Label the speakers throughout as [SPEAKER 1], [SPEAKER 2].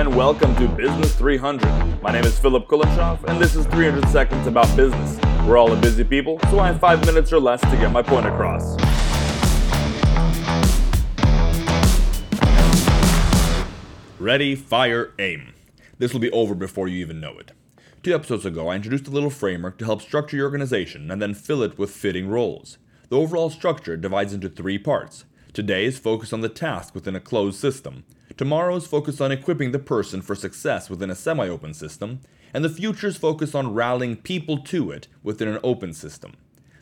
[SPEAKER 1] and welcome to Business 300. My name is Philip Kulishov, and this is 300 Seconds About Business. We're all a busy people, so I have five minutes or less to get my point across. Ready, fire, aim. This will be over before you even know it. Two episodes ago, I introduced a little framework to help structure your organization and then fill it with fitting roles. The overall structure divides into three parts. Today is focused on the task within a closed system. Tomorrow is focused on equipping the person for success within a semi open system. And the future is focused on rallying people to it within an open system.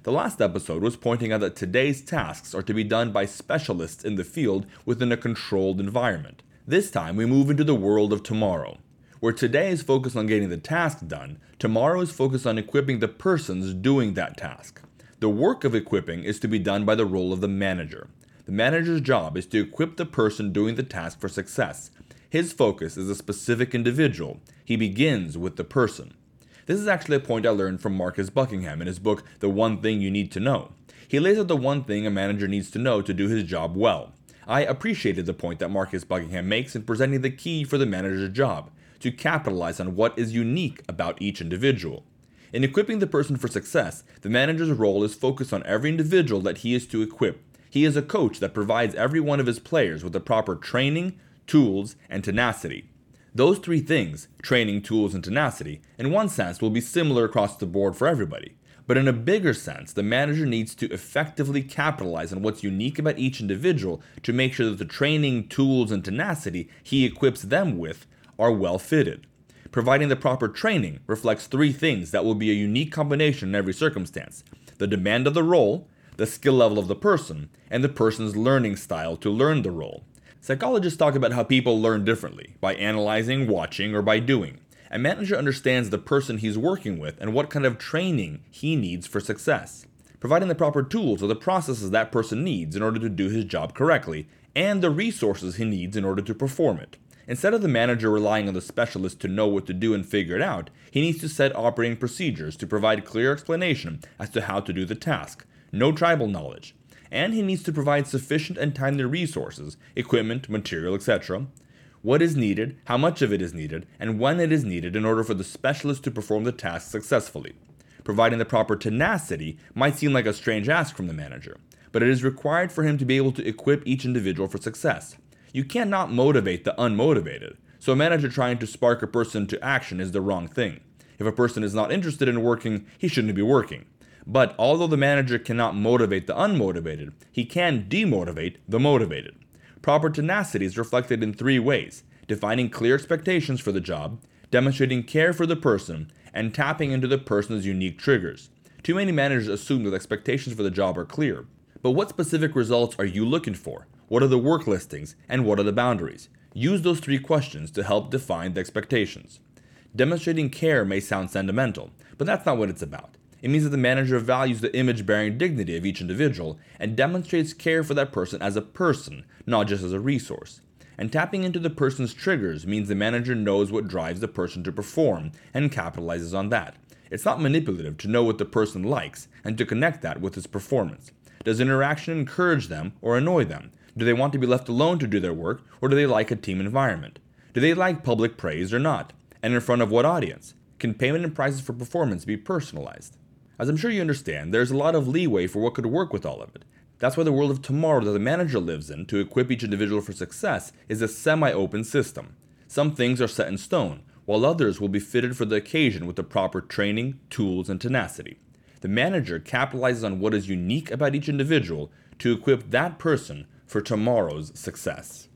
[SPEAKER 1] The last episode was pointing out that today's tasks are to be done by specialists in the field within a controlled environment. This time, we move into the world of tomorrow. Where today is focused on getting the task done, tomorrow is focused on equipping the persons doing that task. The work of equipping is to be done by the role of the manager. The manager's job is to equip the person doing the task for success. His focus is a specific individual. He begins with the person. This is actually a point I learned from Marcus Buckingham in his book, The One Thing You Need to Know. He lays out the one thing a manager needs to know to do his job well. I appreciated the point that Marcus Buckingham makes in presenting the key for the manager's job to capitalize on what is unique about each individual. In equipping the person for success, the manager's role is focused on every individual that he is to equip. He is a coach that provides every one of his players with the proper training, tools, and tenacity. Those three things, training, tools, and tenacity, in one sense will be similar across the board for everybody. But in a bigger sense, the manager needs to effectively capitalize on what's unique about each individual to make sure that the training, tools, and tenacity he equips them with are well fitted. Providing the proper training reflects three things that will be a unique combination in every circumstance the demand of the role, the skill level of the person, and the person's learning style to learn the role. Psychologists talk about how people learn differently by analyzing, watching, or by doing. A manager understands the person he's working with and what kind of training he needs for success. Providing the proper tools or the processes that person needs in order to do his job correctly, and the resources he needs in order to perform it. Instead of the manager relying on the specialist to know what to do and figure it out, he needs to set operating procedures to provide clear explanation as to how to do the task, no tribal knowledge. And he needs to provide sufficient and timely resources, equipment, material, etc., what is needed, how much of it is needed, and when it is needed in order for the specialist to perform the task successfully. Providing the proper tenacity might seem like a strange ask from the manager, but it is required for him to be able to equip each individual for success. You cannot motivate the unmotivated, so a manager trying to spark a person to action is the wrong thing. If a person is not interested in working, he shouldn't be working. But although the manager cannot motivate the unmotivated, he can demotivate the motivated. Proper tenacity is reflected in three ways defining clear expectations for the job, demonstrating care for the person, and tapping into the person's unique triggers. Too many managers assume that expectations for the job are clear. But what specific results are you looking for? What are the work listings? And what are the boundaries? Use those three questions to help define the expectations. Demonstrating care may sound sentimental, but that's not what it's about. It means that the manager values the image bearing dignity of each individual and demonstrates care for that person as a person, not just as a resource. And tapping into the person's triggers means the manager knows what drives the person to perform and capitalizes on that. It's not manipulative to know what the person likes and to connect that with his performance. Does interaction encourage them or annoy them? Do they want to be left alone to do their work or do they like a team environment? Do they like public praise or not? And in front of what audience? Can payment and prices for performance be personalized? As I'm sure you understand, there's a lot of leeway for what could work with all of it. That's why the world of tomorrow that the manager lives in to equip each individual for success is a semi open system. Some things are set in stone, while others will be fitted for the occasion with the proper training, tools, and tenacity. The manager capitalizes on what is unique about each individual to equip that person for tomorrow's success.